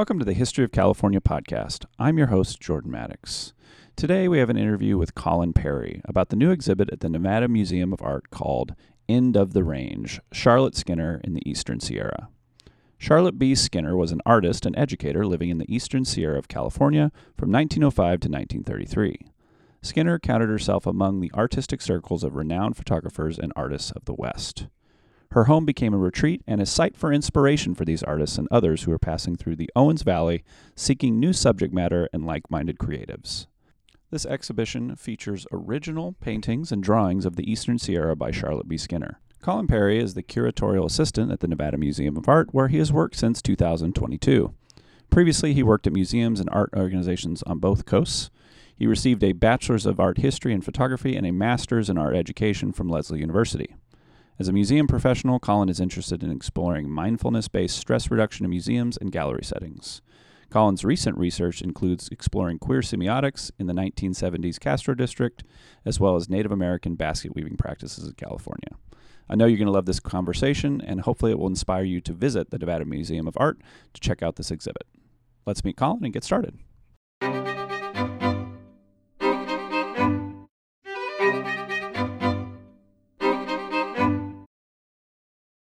Welcome to the History of California podcast. I'm your host, Jordan Maddox. Today we have an interview with Kolin Perry about the new exhibit at the Nevada Museum of Art called End of the Range Charlotte Skinner in the Eastern Sierra. Charlotte B. Skinner was an artist and educator living in the Eastern Sierra of California from 1905 to 1933. Skinner counted herself among the artistic circles of renowned photographers and artists of the West. Her home became a retreat and a site for inspiration for these artists and others who were passing through the Owens Valley seeking new subject matter and like minded creatives. This exhibition features original paintings and drawings of the Eastern Sierra by Charlotte B. Skinner. Kolin Perry is the curatorial assistant at the Nevada Museum of Art, where he has worked since 2022. Previously, he worked at museums and art organizations on both coasts. He received a Bachelor's of Art History and Photography and a Master's in Art Education from Lesley University. As a museum professional, Kolin is interested in exploring mindfulness based stress reduction in museums and gallery settings. Kolin's recent research includes exploring queer semiotics in the 1970s Castro District, as well as Native American basket weaving practices in California. I know you're going to love this conversation, and hopefully, it will inspire you to visit the Nevada Museum of Art to check out this exhibit. Let's meet Kolin and get started.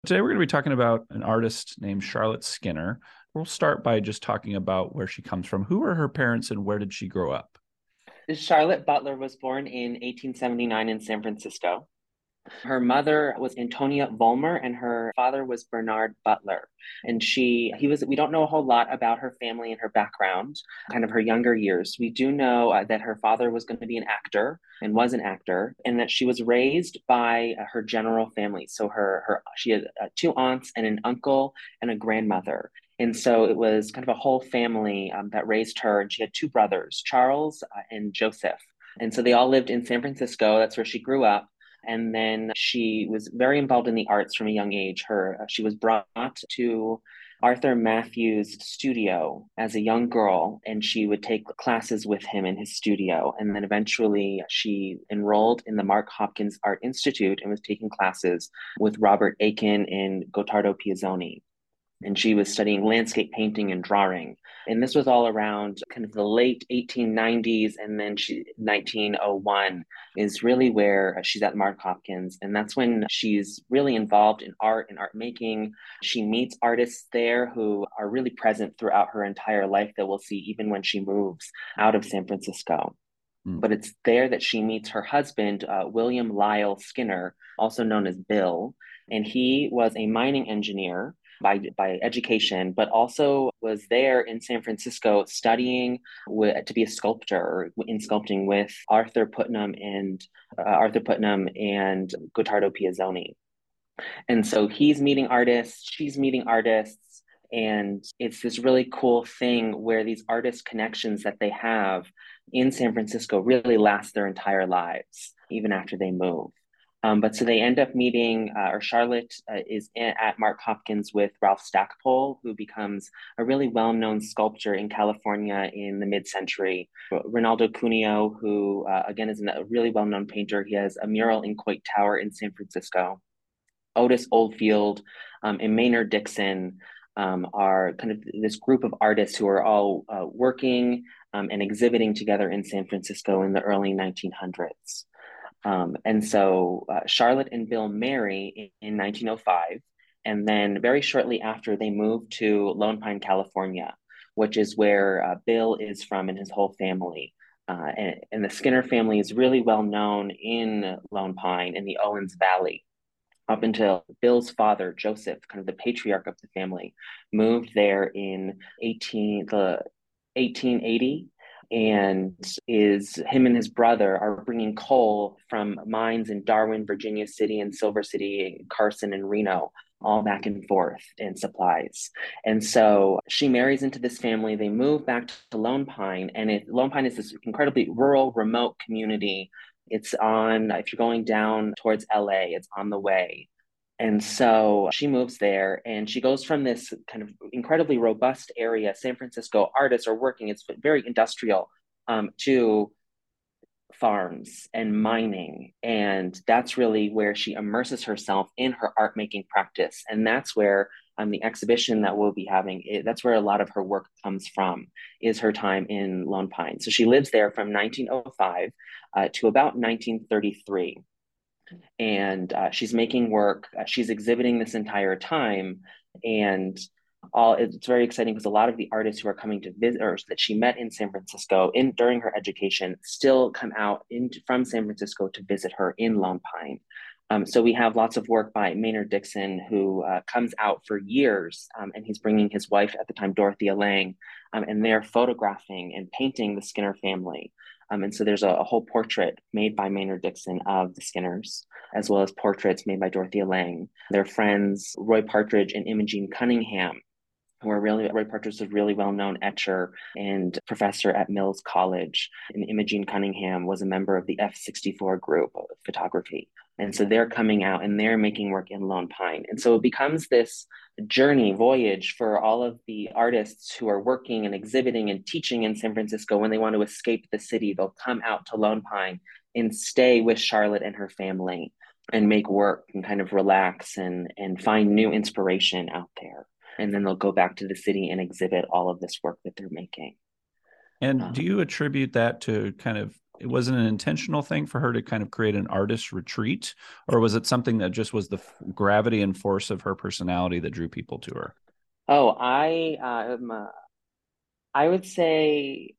Today, we're going to be talking about an artist named Charlotte Skinner. We'll start by just talking about where she comes from. Who are her parents and where did she grow up? Charlotte Butler was born in 1879 in San Francisco. Her mother was Antonia Vollmer and her father was Bernard Butler. And she, he was, we don't know a whole lot about her family and her background, kind of her younger years. We do know uh, that her father was going to be an actor and was an actor, and that she was raised by uh, her general family. So her, her, she had uh, two aunts and an uncle and a grandmother. And so it was kind of a whole family um, that raised her. And she had two brothers, Charles uh, and Joseph. And so they all lived in San Francisco. That's where she grew up and then she was very involved in the arts from a young age. Her uh, she was brought to Arthur Mathews' studio as a young girl, and she would take classes with him in his studio. And then eventually she enrolled in the Mark Hopkins Art Institute and was taking classes with Robert Aitken and Gottardo Piazzoni and she was studying landscape painting and drawing. And this was all around kind of the late 1890s, and then she 1901 is really where she's at Mark Hopkins, and that's when she's really involved in art and art making. She meets artists there who are really present throughout her entire life that we'll see even when she moves out of San Francisco. Hmm. But it's there that she meets her husband, uh, William Lyle Skinner, also known as Bill. And he was a mining engineer by, by education, but also was there in San Francisco studying with, to be a sculptor in sculpting with Arthur Putnam and uh, Arthur Putnam and Gottardo Piazzoni. And so he's meeting artists, she's meeting artists, and it's this really cool thing where these artist connections that they have in San Francisco really last their entire lives, even after they move. Um, but so they end up meeting, uh, or Charlotte uh, is in, at Mark Hopkins with Ralph Stackpole, who becomes a really well known sculptor in California in the mid century. Rinaldo Cuneo, who uh, again is a really well known painter, he has a mural in Coit Tower in San Francisco. Otis Oldfield um, and Maynard Dixon um, are kind of this group of artists who are all uh, working um, and exhibiting together in San Francisco in the early 1900s. Um, and so uh, Charlotte and Bill marry in, in 1905. And then very shortly after, they move to Lone Pine, California, which is where uh, Bill is from and his whole family. Uh, and, and, the Skinner family is really well known in Lone Pine in the Owens Valley. Up until Bill's father, Joseph, kind of the patriarch of the family, moved there in 18, the 1880 and is him and his brother are bringing coal from mines in Darwin, Virginia City, and Silver City, Carson, and Reno, all back and forth in supplies. And so she marries into this family. They move back to Lone Pine, and it, Lone Pine is this incredibly rural, remote community. It's on, if you're going down towards LA, it's on the way. And so she moves there and she goes from this kind of incredibly robust area. San Francisco artists are working, it's very industrial, um, to farms and mining. And that's really where she immerses herself in her art making practice. And that's where um, the exhibition that we'll be having, it, that's where a lot of her work comes from, is her time in Lone Pine. So she lives there from 1905 uh, to about 1933. And uh, she's making work, uh, she's exhibiting this entire time. And all it's very exciting because a lot of the artists who are coming to visit or that she met in San Francisco in during her education still come out in, from San Francisco to visit her in Lone Pine. Um, so we have lots of work by Maynard Dixon, who uh, comes out for years, um, and he's bringing his wife at the time, Dorothea Lange, um, and they're photographing and painting the Skinner family. Um, and so there's a, a, whole portrait made by Maynard Dixon of the Skinners, as well as portraits made by Dorothea Lange. Their friends, Roi Partridge and Imogen Cunningham, who are really Roi Partridge is a really well-known etcher and professor at Mills College. And Imogen Cunningham was a member of the F64 group of photography. And so they're coming out and they're making work in Lone Pine. And so it becomes this journey, voyage for all of the artists who are working and exhibiting and teaching in San Francisco. When they want to escape the city, they'll come out to Lone Pine and stay with Charlotte and her family and make work and kind of relax and, and find new inspiration out there and then they'll go back to the city and exhibit all of this work that they're making. And um, do you attribute that to kind of it wasn't an intentional thing for her to kind of create an artist retreat? Or was it something that just was the gravity and force of her personality that drew people to her? Oh i um uh, i would say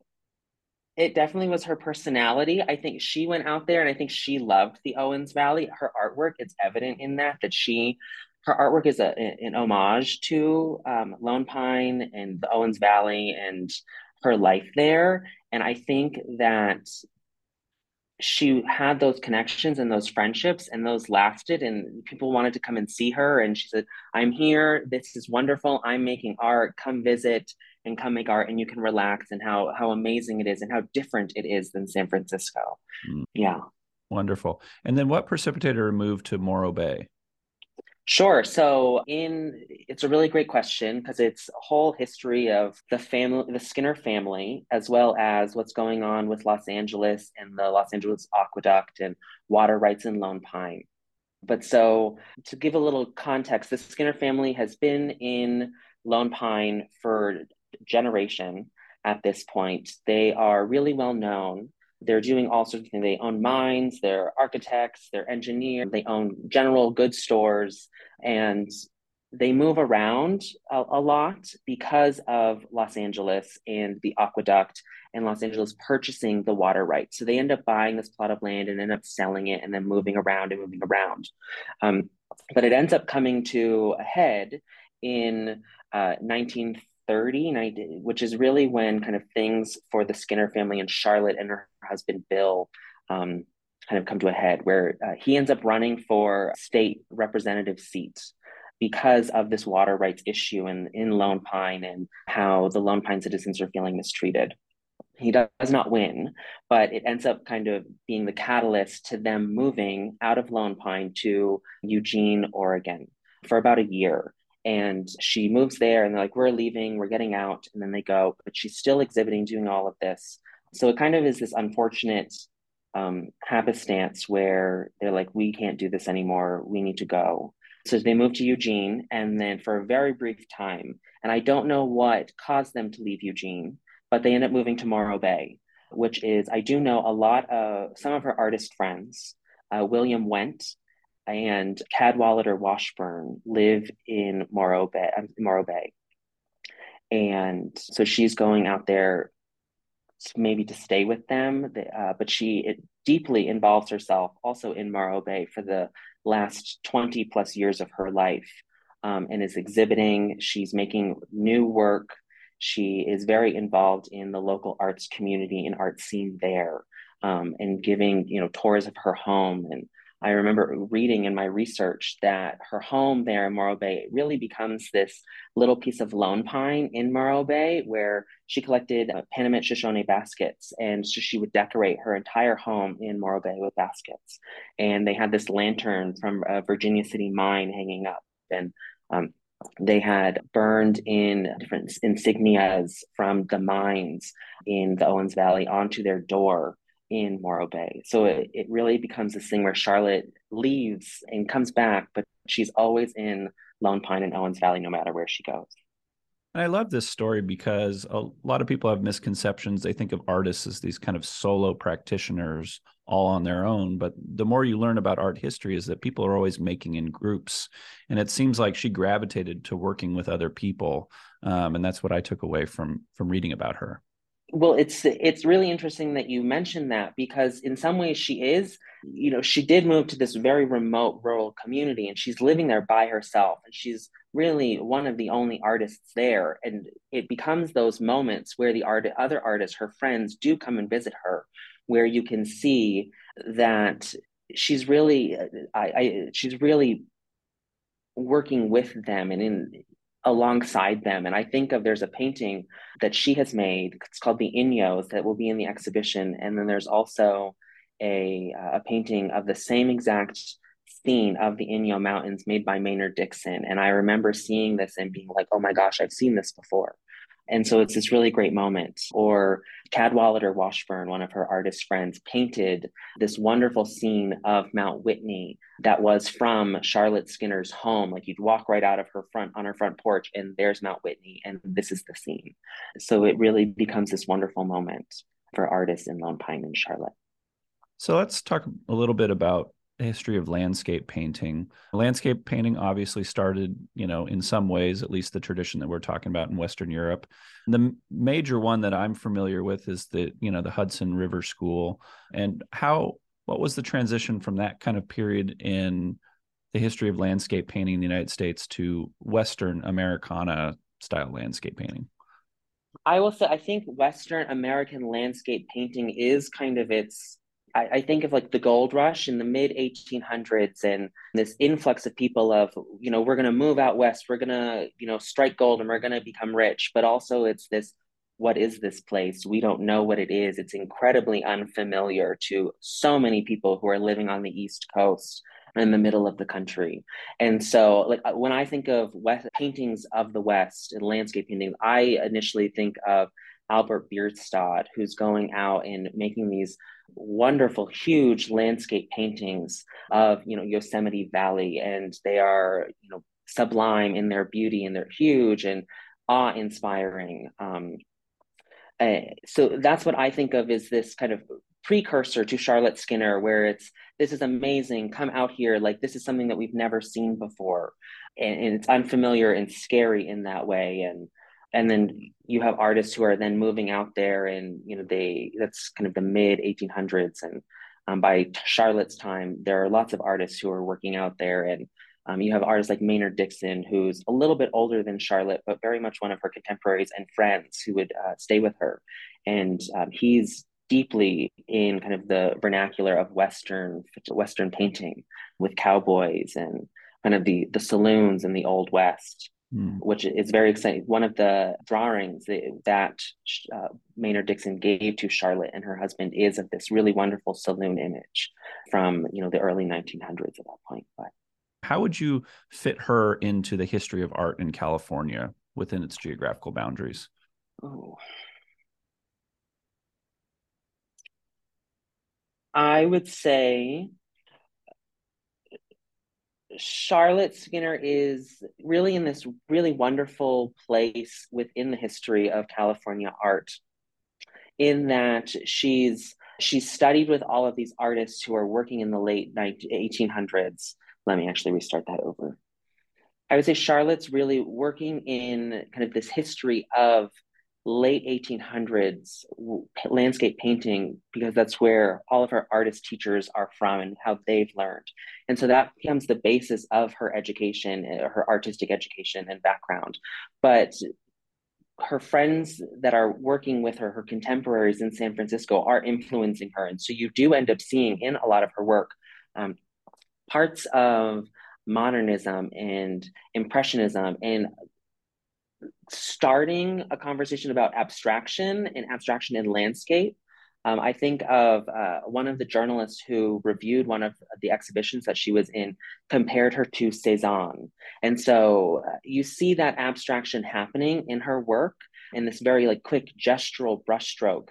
it definitely was her personality. I think she went out there and i think she loved the owens valley. Her artwork it's evident in that that she her artwork is a, an homage to um, Lone Pine and the Owens Valley and her life there. And I think that she had those connections and those friendships and those lasted and people wanted to come and see her. And she said i'm here. This is wonderful. I'm making art. Come visit and come make art and you can relax and how how amazing it is and how different it is than san francisco. Mm. yeah. Wonderful. And then what precipitated her move to morro bay Sure. So, in it's a really great question because it's a whole history of the family, the Skinner family, as well as what's going on with Los Angeles and the Los Angeles Aqueduct and water rights in Lone Pine. But so, to give a little context, the Skinner family has been in Lone Pine for generation at this point. They are really well known they're doing all sorts of things. They own mines, they're architects, they're engineers, they own general goods stores, and they move around a, a, lot because of Los Angeles and the aqueduct and Los Angeles purchasing the water rights. So they end up buying this plot of land and end up selling it and then moving around and moving around. Um, but it ends up coming to a head in uh, 1930 30, which is really when kind of things for the Skinner family and Charlotte and her husband Bill um, kind of come to a head, where uh, he ends up running for state representative seats because of this water rights issue in, in Lone Pine and how the Lone Pine citizens are feeling mistreated. He does not win, but it ends up kind of being the catalyst to them moving out of Lone Pine to Eugene, Oregon for about a year and she moves there and they're like we're leaving we're getting out and then they go but she's still exhibiting doing all of this. So it kind of is this unfortunate um, happenstance where they're like we can't do this anymore we need to go. So they move to eugene and then for a very brief time and i don't know what caused them to leave eugene but they end up moving to morro bay which is i do know a lot of some of her artist friends uh, william Wendt and Cadwallader Washburn live in Morro Bay, um, Bay. And so she's going out there maybe to stay with them, uh, but she deeply involves herself also in Morro Bay for the last 20 plus years of her life um, and is exhibiting. She's making new work. She is very involved in the local arts community and art scene there um, and giving, you know, tours of her home and I remember reading in my research that her home there in Morro Bay really becomes this little piece of lone pine in Morro Bay where she collected uh, Panamint Shoshone baskets and so she would decorate her entire home in Morro Bay with baskets. And they had this lantern from a Virginia City mine hanging up. And um, they had burned in different insignias from the mines in the Owens Valley onto their door in Morro Bay. So it, it really becomes this thing where Charlotte leaves and comes back, but she's always in Lone Pine and Owens Valley no matter where she goes. And I love this story because a lot of people have misconceptions. They think of artists as these kind of solo practitioners all on their own. But the more you learn about art history, is that people are always making in groups. And it seems like she gravitated to working with other people. Um, and that's what I took away from from reading about her. Well, it's it's really interesting that you mentioned that because in some ways she is, you know, she did move to this very remote rural community and she's living there by herself and she's really one of the only artists there. And it becomes those moments where the art other artists, her friends do come and visit her where you can see that she's really I, I she's really working with them and in alongside them. And I think of there's a painting that she has made. It's called the Inyos that will be in the exhibition. And then there's also a, a painting of the same exact scene of the Inyo Mountains made by Maynard Dixon. And I remember seeing this and being like, oh my gosh, I've seen this before. And so it's this really great moment. Or Cadwallader Washburn, one of her artist friends, painted this wonderful scene of Mount Whitney that was from Charlotte Skinner's home. Like you'd walk right out of her front on her front porch, and there's Mount Whitney, and this is the scene. So it really becomes this wonderful moment for artists in Lone Pine and Charlotte. So let's talk a little bit about history of landscape painting. Landscape painting obviously started, you know, in some ways, at least the tradition that we're talking about in Western Europe. The major one that I'm familiar with is the, you know, the Hudson River School. And how, what was the transition from that kind of period in the history of landscape painting in the United States to Western Americana style landscape painting? I will say, I think Western American landscape painting is kind of its I, I think of like the gold rush in the mid 1800s and this influx of people of, you know, we're going to move out west, we're going to, you know, strike gold and we're going to become rich. But also it's this what is this place? We don't know what it is. It's incredibly unfamiliar to so many people who are living on the East Coast in the middle of the country. And so, like uh, when I think of West paintings of the West and landscape paintings, I initially think of Albert Bierstadt, who's going out and making these wonderful, huge landscape paintings of you know Yosemite Valley, and they are you know sublime in their beauty, and they're huge and awe-inspiring. Um, uh, so that's what I think of as this kind of precursor to Charlotte Skinner, where it's this is amazing, come out here, like this is something that we've never seen before, and, and it's unfamiliar and scary in that way, and and then you have artists who are then moving out there and you know they that's kind of the mid 1800s and um, by charlotte's time there are lots of artists who are working out there. And um, you have artists like maynard dixon who's a little bit older than charlotte but very much one of her contemporaries and friends who would uh, stay with her. And um, he's deeply in kind of the vernacular of western western painting with cowboys and kind of the the saloons in the old west mm. which is very exciting. One of the drawings that uh, Maynard Dixon gave to Charlotte and her husband is of this really wonderful saloon image from you know the early 1900s at that point. But how would you fit her into the history of art in California within its geographical boundaries? Oh. I would say Charlotte Skinner is really in this really wonderful place within the history of California art in that she's she's studied with all of these artists who are working in the late 1800s. Let me actually restart that over. I would say Charlotte's really working in kind of this history of late 1800s landscape painting because that's where all of her artist teachers are from and how they've learned. And so that becomes the basis of her education uh, her artistic education and background. But her friends that are working with her her contemporaries in san francisco are influencing her. And so you do end up seeing in a lot of her work um, parts of modernism and impressionism and starting a conversation about abstraction and abstraction in landscape. Um, I think of uh, one of the journalists who reviewed one of the exhibitions that she was in, compared her to Cezanne. And so uh, you see that abstraction happening in her work in this very like quick gestural brushstrokes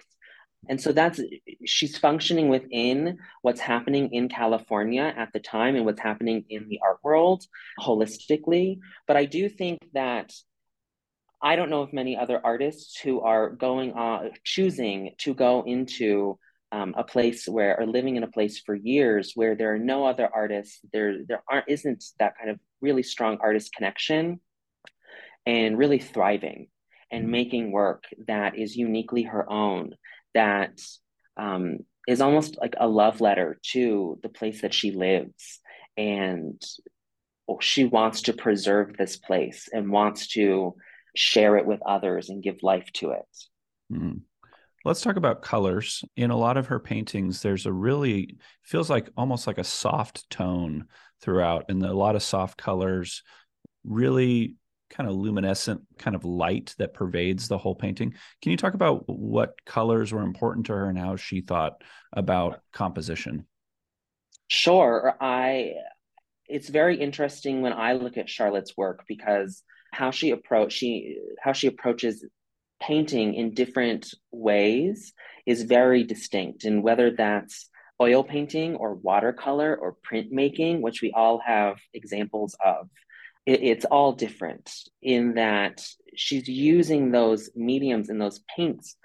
and so that's she's functioning within what's happening in California at the time and what's happening in the art world holistically. But I do think that I don't know of many other artists who are going on choosing to go into um, a place where or living in a place for years where there are no other artists there there aren't isn't that kind of really strong artist connection and really thriving and mm-hmm. making work that is uniquely her own that um, is almost like a love letter to the place that she lives and she wants to preserve this place and wants to share it with others and give life to it mm. Let's talk about colors. In a lot of her paintings, there's a really feels like almost like a soft tone throughout, and a lot of soft colors, really kind of luminescent kind of light that pervades the whole painting. Can you talk about what colors were important to her and how she thought about composition? Sure. I it's very interesting when I look at Charlotte's work because how she approach she how she approaches painting in different ways is very distinct. And whether that's oil painting or watercolor or printmaking, which we all have examples of, it, it's all different in that she's using those mediums and those paints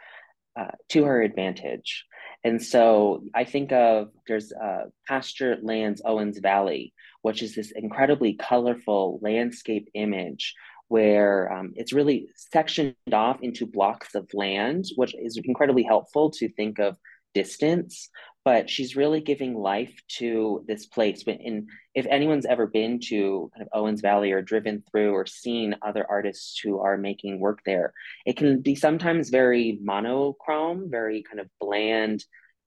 uh, to her advantage. And so I think of there's uh, Pasture Lands Owens Valley, which is this incredibly colorful landscape image where um, it's really sectioned off into blocks of land, which is incredibly helpful to think of distance. But she's really giving life to this place. And if anyone's ever been to kind of Owens Valley or driven through or seen other artists who are making work there, it can be sometimes very monochrome, very kind of bland,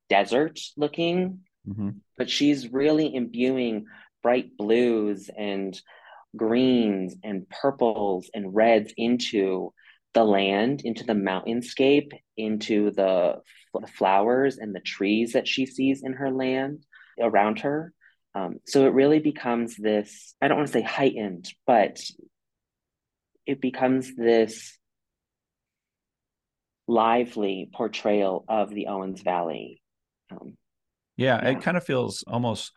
desert looking. Mm-hmm. But she's really imbuing bright blues and greens and purples and reds into the land, into the mountainscape, into the flowers and the trees that she sees in her land around her. Um, so it really becomes this, I don't want to say heightened, but it becomes this lively portrayal of the Owens Valley. Um, yeah, yeah, it kind of feels almost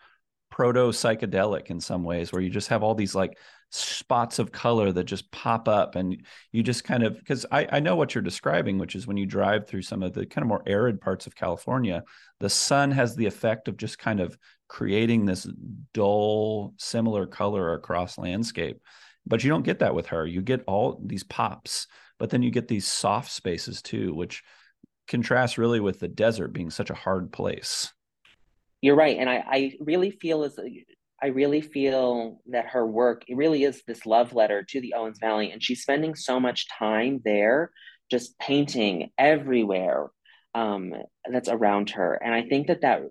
proto psychedelic in some ways where you just have all these like spots of color that just pop up and you just kind of because I, I know what you're describing which is when you drive through some of the kind of more arid parts of california the sun has the effect of just kind of creating this dull similar color across landscape. But you don't get that with her. You get all these pops but then you get these soft spaces too which contrasts really with the desert being such a hard place you're right and i, I really feel as i really feel that her work it really is this love letter to the owens valley and she's spending so much time there just painting everywhere um, that's around her and i think that that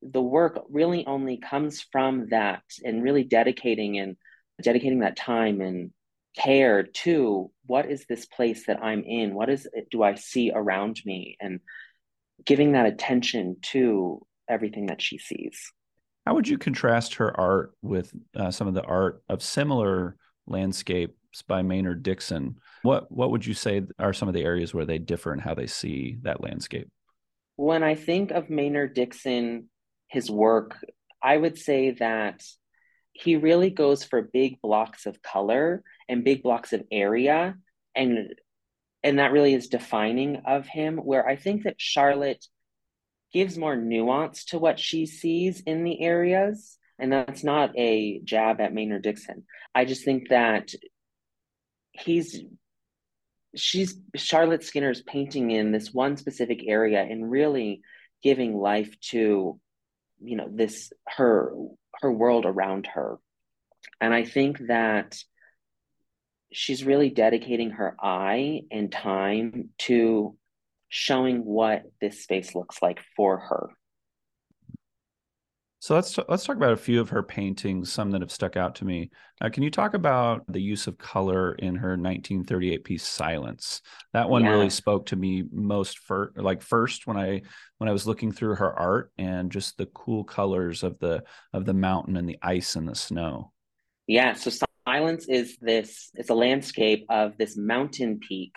the work really only comes from that and really dedicating and dedicating that time and care to what is this place that i'm in what is do i see around me and giving that attention to everything that she sees. How would you contrast her art with uh, some of the art of similar landscapes by Maynard Dixon? What what would you say are some of the areas where they differ in how they see that landscape? When I think of Maynard Dixon, his work, I would say that he really goes for big blocks of color and big blocks of area and and that really is defining of him where i think that charlotte gives more nuance to what she sees in the areas. And that's not a jab at Maynard Dixon. I just think that he's she's Charlotte Skinner's painting in this one specific area and really giving life to you know this her her world around her and i think that she's really dedicating her eye and time to showing what this space looks like for her. So let's let's talk about a few of her paintings, some that have stuck out to me. Uh, can you talk about the use of color in her 1938 piece "Silence"? That one yeah. really spoke to me most for like first when I when I was looking through her art and just the cool colors of the of the mountain and the ice and the snow. Yeah, so "Silence" is this it's a landscape of this mountain peak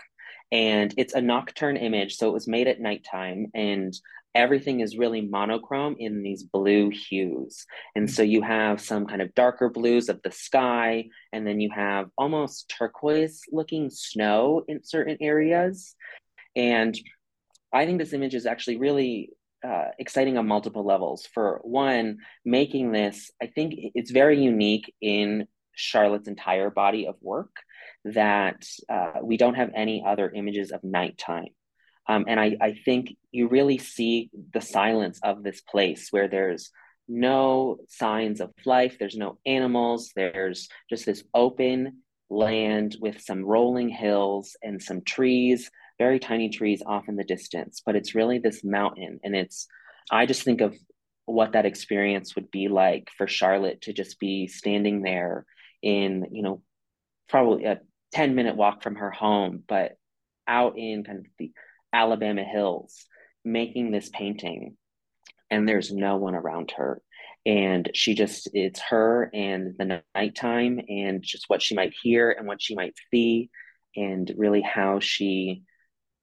And it's a nocturne image. So it was made at nighttime and everything is really monochrome in these blue hues. And so you have some kind of darker blues of the sky, and then you have almost turquoise looking snow in certain areas. And I think this image is actually really uh, exciting on multiple levels. For one, making this, I think it's very unique in Charlotte's entire body of work that uh, we don't have any other images of nighttime. Um, and I, I think you really see the silence of this place where there's no signs of life, there's no animals, there's just this open land with some rolling hills and some trees, very tiny trees off in the distance. But it's really this mountain. And it's, I just think of what that experience would be like for Charlotte to just be standing there in, you know, probably a 10 minute walk from her home, but out in kind of the Alabama hills making this painting and there's no one around her. And she just it's her and the nighttime and just what she might hear and what she might see and really how she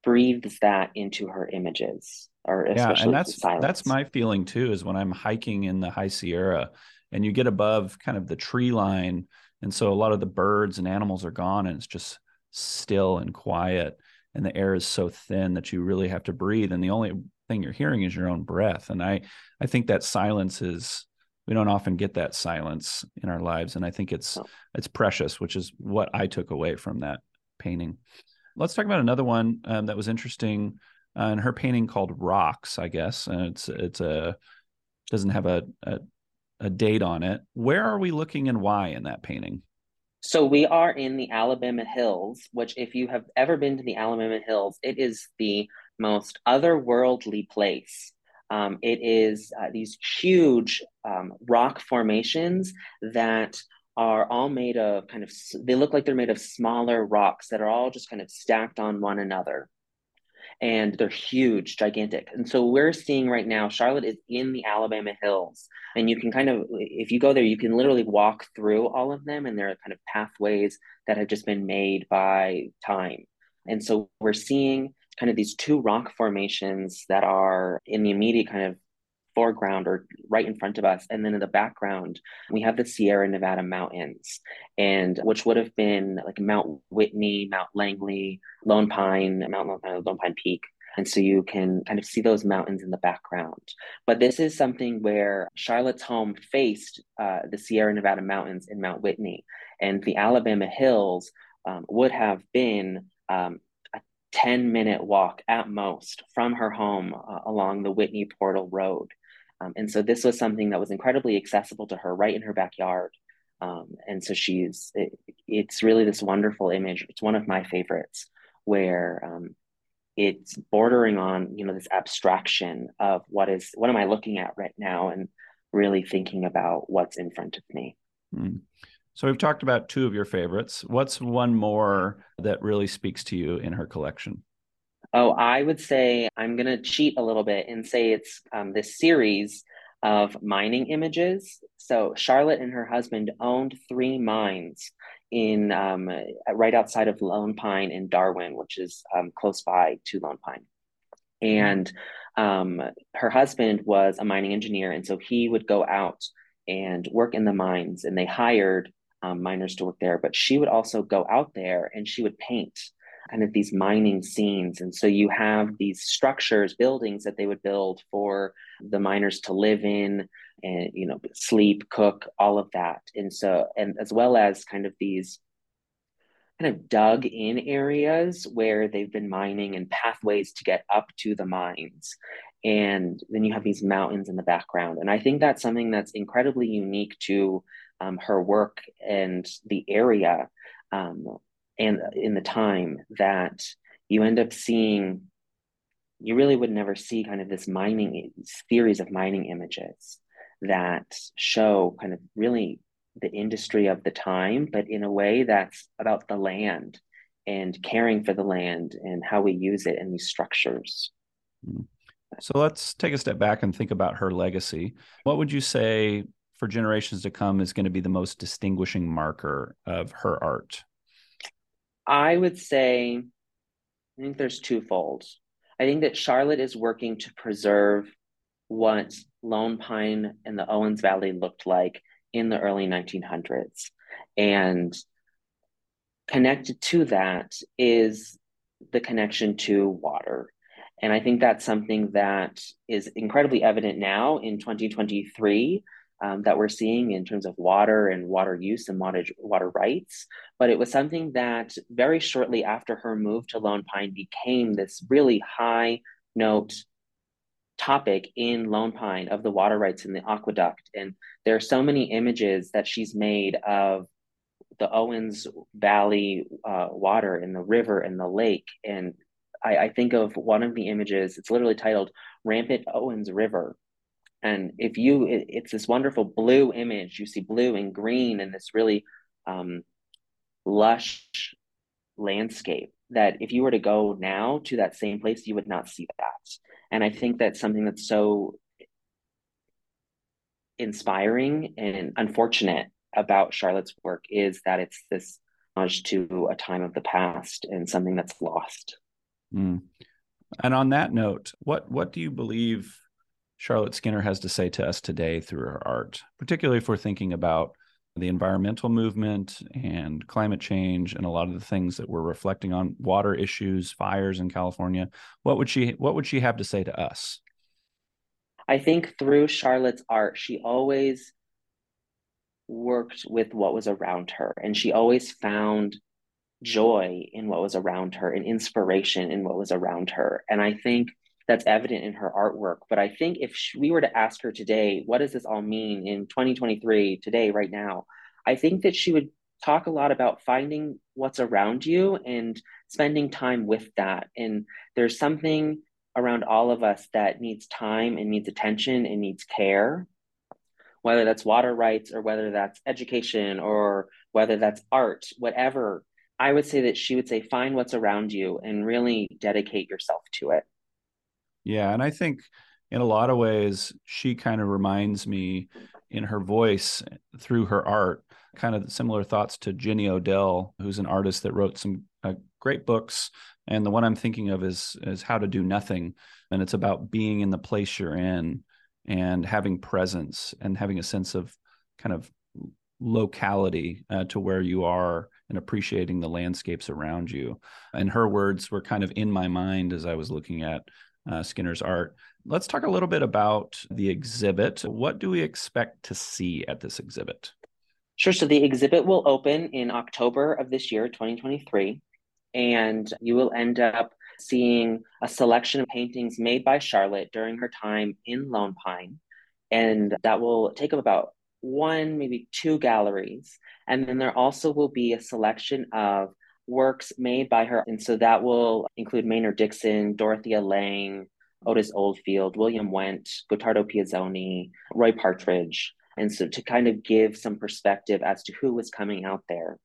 breathes that into her images or yeah and that's that's my feeling too is when i'm hiking in the high sierra and you get above kind of the tree line and so a lot of the birds and animals are gone and it's just still and quiet and the air is so thin that you really have to breathe and the only thing you're hearing is your own breath and i i think that silence is we don't often get that silence in our lives and i think it's oh. it's precious which is what i took away from that painting let's talk about another one um, that was interesting uh, in her painting called rocks i guess and it's it's a doesn't have a, a a date on it. Where are we looking and why in that painting? So we are in the Alabama Hills, which, if you have ever been to the Alabama Hills, it is the most otherworldly place. Um, it is uh, these huge um, rock formations that are all made of kind of, they look like they're made of smaller rocks that are all just kind of stacked on one another and they're huge, gigantic. And so we're seeing right now, Charlotte is in the Alabama hills. And you can kind of, if you go there, you can literally walk through all of them. And there are kind of pathways that have just been made by time. And so we're seeing kind of these two rock formations that are in the immediate kind of foreground or right in front of us. And then in the background, we have the Sierra Nevada mountains, and which would have been like Mount Whitney, Mount Langley, Lone Pine, Mount Lone Pine, Lone Pine Peak. And so you can kind of see those mountains in the background. But this is something where Charlotte's home faced uh, the Sierra Nevada mountains in Mount Whitney, and the Alabama hills um, would have been um, 10 minute walk at most from her home uh, along the Whitney Portal Road. Um, and so this was something that was incredibly accessible to her right in her backyard. Um, and so she's, it, it's really this wonderful image. It's one of my favorites where um, it's bordering on, you know, this abstraction of what is, what am I looking at right now? And really thinking about what's in front of me. Mm. So we've talked about two of your favorites. What's one more that really speaks to you in her collection? Oh, I would say I'm going to cheat a little bit and say it's um, this series of mining images. So Charlotte and her husband owned three mines in um, right outside of Lone Pine in Darwin, which is um, close by to Lone Pine. And um, her husband was a mining engineer, and so he would go out and work in the mines, and they hired um, miners to work there. But she would also go out there and she would paint kind of these mining scenes. And so you have these structures, buildings that they would build for the miners to live in and, you know, sleep, cook, all of that. And so, and as well as kind of these kind of dug in areas where they've been mining and pathways to get up to the mines. And then you have these mountains in the background. And I think that's something that's incredibly unique to um, her work and the area. Um, and in the time that you end up seeing you really would never see kind of this mining series of mining images that show kind of really the industry of the time but in a way that's about the land and caring for the land and how we use it and these structures. Hmm. so let's take a step back and think about her legacy. What would you say for generations to come is going to be the most distinguishing marker of her art I would say I think there's twofold. I think that Charlotte is working to preserve what Lone Pine and the Owens Valley looked like in the early 1900s. And connected to that is the connection to water. And I think that's something that is incredibly evident now in 2023 um, that we're seeing in terms of water and water use and water, water rights. But it was something that very shortly after her move to Lone Pine became this really high note topic in Lone Pine of the water rights in the aqueduct. And there are so many images that she's made of the Owens Valley uh, water in the river and the lake. And I, I think of one of the images, it's literally titled Rampant Owens River. And if you, it, it's this wonderful blue image, you see blue and green and this really um, lush landscape that if you were to go now to that same place, you would not see that. And I think that's something that's so inspiring and unfortunate about Charlotte's work is that it's this homage to a time of the past and something that's lost. Mm. And on that note, what what do you believe Charlotte Skinner has to say to us today through her art, particularly if we're thinking about the environmental movement and climate change and a lot of the things that we're reflecting on water issues fires in california what would she what would she have to say to us? I think through charlotte's art she always worked with what was around her and she always found joy in what was around her and inspiration in what was around her. And i think that's evident in her artwork. But I think if we were to ask her today, what does this all mean in 2023, today, right now? I think that she would talk a lot about finding what's around you and spending time with that. And there's something around all of us that needs time and needs attention and needs care, whether that's water rights or whether that's education or whether that's art, whatever. I would say that she would say, find what's around you and really dedicate yourself to it. Yeah, and I think in a lot of ways she kind of reminds me in her voice through her art kind of similar thoughts to Jenny Odell, who's an artist that wrote some uh, great books. And the one I'm thinking of is is How to Do Nothing, and it's about being in the place you're in and having presence and having a sense of kind of locality uh, to where you are and appreciating the landscapes around you. And her words were kind of in my mind as I was looking at uh, Skinner's art. Let's talk a little bit about the exhibit. What do we expect to see at this exhibit? Sure. So the exhibit will open in October of this year, 2023, and you will end up seeing a selection of paintings made by Charlotte during her time in Lone Pine. And that will take up about one, maybe two galleries. And then there also will be a selection of works made by her. And so that will include Maynard Dixon, Dorothea Lange, Otis Oldfield, William Wendt, Gottardo Piazzoni, Roi Partridge. And so to kind of give some perspective as to who was coming out there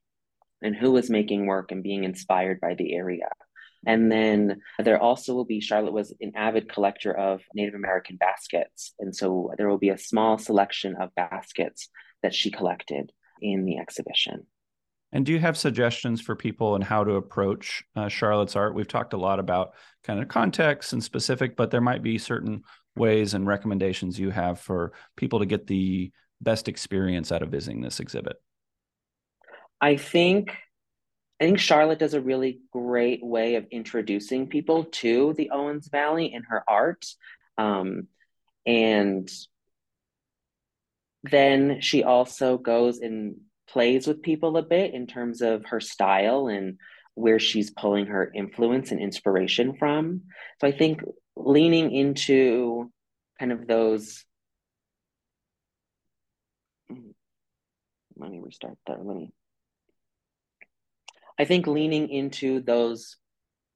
and who was making work and being inspired by the area. And then there also will be, Charlotte was an avid collector of Native American baskets. And so there will be a small selection of baskets that she collected in the exhibition. And do you have suggestions for people and how to approach uh, Charlotte's art? We've talked a lot about kind of context and specific, but there might be certain ways and recommendations you have for people to get the best experience out of visiting this exhibit. I think I think Charlotte does a really great way of introducing people to the Owens Valley and her art. Um, and then she also goes and plays with people a bit in terms of her style and where she's pulling her influence and inspiration from. So I think leaning into kind of those. Let me restart that. Let me. I think leaning into those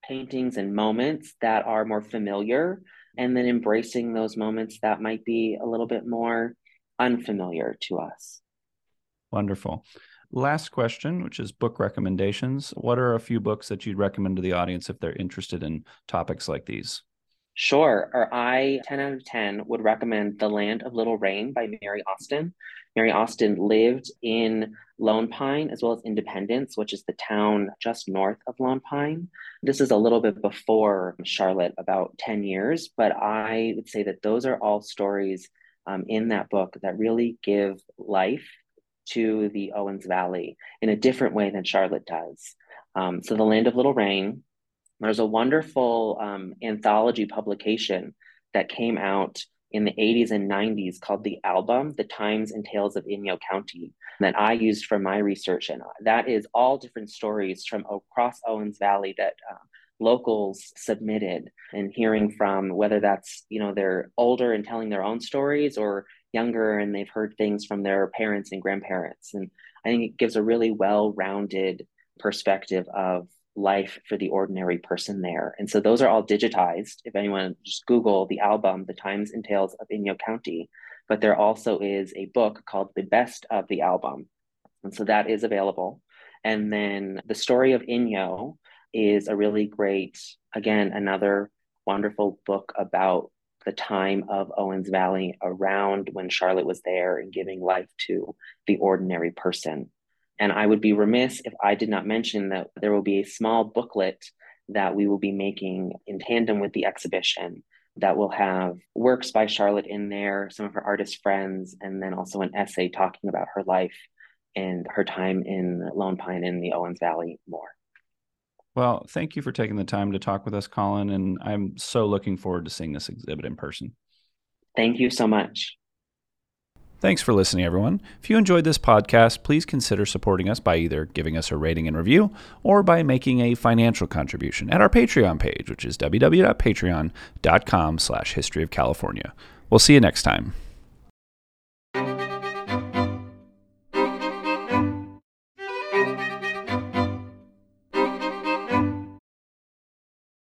paintings and moments that are more familiar and then embracing those moments that might be a little bit more unfamiliar to us. Wonderful. Last question, which is book recommendations. What are a few books that you'd recommend to the audience if they're interested in topics like these? Sure. Or I, 10 out of 10, would recommend The Land of Little Rain by Mary Austin. Mary Austin lived in Lone Pine as well as Independence, which is the town just north of Lone Pine. This is a little bit before Charlotte, about 10 years, but I would say that those are all stories um, in that book that really give life to the Owens Valley in a different way than Charlotte does. Um, so, The Land of Little Rain, there's a wonderful um, anthology publication that came out in the 80s and 90s called The Album, The Times and Tales of Inyo County, that I used for my research. And that is all different stories from across Owens Valley that uh, locals submitted and hearing from whether that's, you know, they're older and telling their own stories or younger and they've heard things from their parents and grandparents. And I think it gives a really well rounded perspective of life for the ordinary person there. And so those are all digitized. If anyone just Google the album, The Times and Tales of Inyo County, but there also is a book called The Best of the Album. And so that is available. And then The Story of Inyo is a really great, again, another wonderful book about the time of Owens Valley around when Charlotte was there and giving life to the ordinary person. And I would be remiss if I did not mention that there will be a small booklet that we will be making in tandem with the exhibition that will have works by Charlotte in there, some of her artist friends, and then also an essay talking about her life and her time in Lone Pine in the Owens Valley more. Well, thank you for taking the time to talk with us, Kolin. And I'm so looking forward to seeing this exhibit in person. Thank you so much. Thanks for listening, everyone. If you enjoyed this podcast, please consider supporting us by either giving us a rating and review or by making a financial contribution at our Patreon page, which is www.patreon.com slash history of California. We'll see you next time.